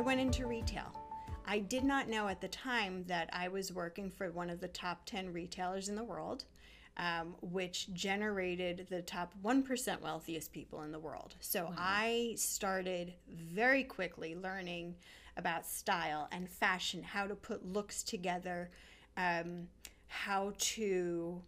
went into retail. I did not know at the time that I was working for one of the top 10 retailers in the world, um, which generated the top 1% wealthiest people in the world. So wow. I started very quickly learning about style and fashion, how to put looks together, um, how to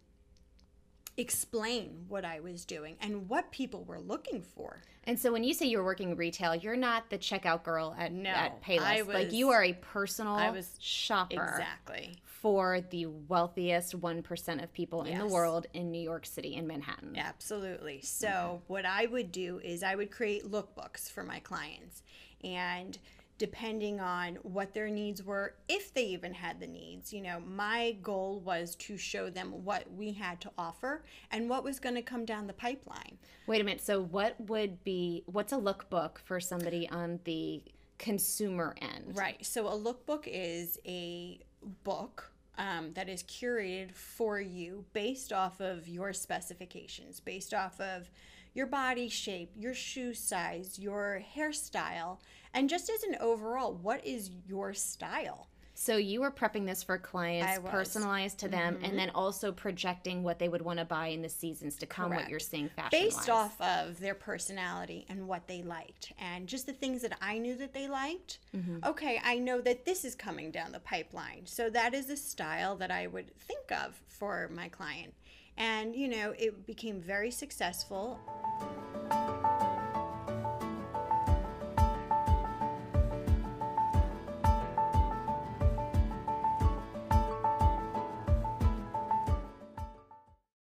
explain what I was doing and what people were looking for. And so when you say you're working retail, you're not the checkout girl at, no, at Payless. Was, like you are a personal I was, shopper. Exactly. For the wealthiest 1% of people yes. in the world in New York City in Manhattan. Absolutely. So okay. what I would do is I would create lookbooks for my clients and depending on what their needs were, if they even had the needs. You know, my goal was to show them what we had to offer and what was going to come down the pipeline. Wait a minute. So, what would be, what's a lookbook for somebody on the consumer end? Right. So, a lookbook is a book um, that is curated for you based off of your specifications, based off of your body shape, your shoe size, your hairstyle, and just as an overall, what is your style? So you were prepping this for clients, personalized to them, mm-hmm. and then also projecting what they would want to buy in the seasons to come. Correct. What you're seeing fashion based off of their personality and what they liked, and just the things that I knew that they liked. Mm-hmm. Okay, I know that this is coming down the pipeline, so that is a style that I would think of for my client. And you know, it became very successful.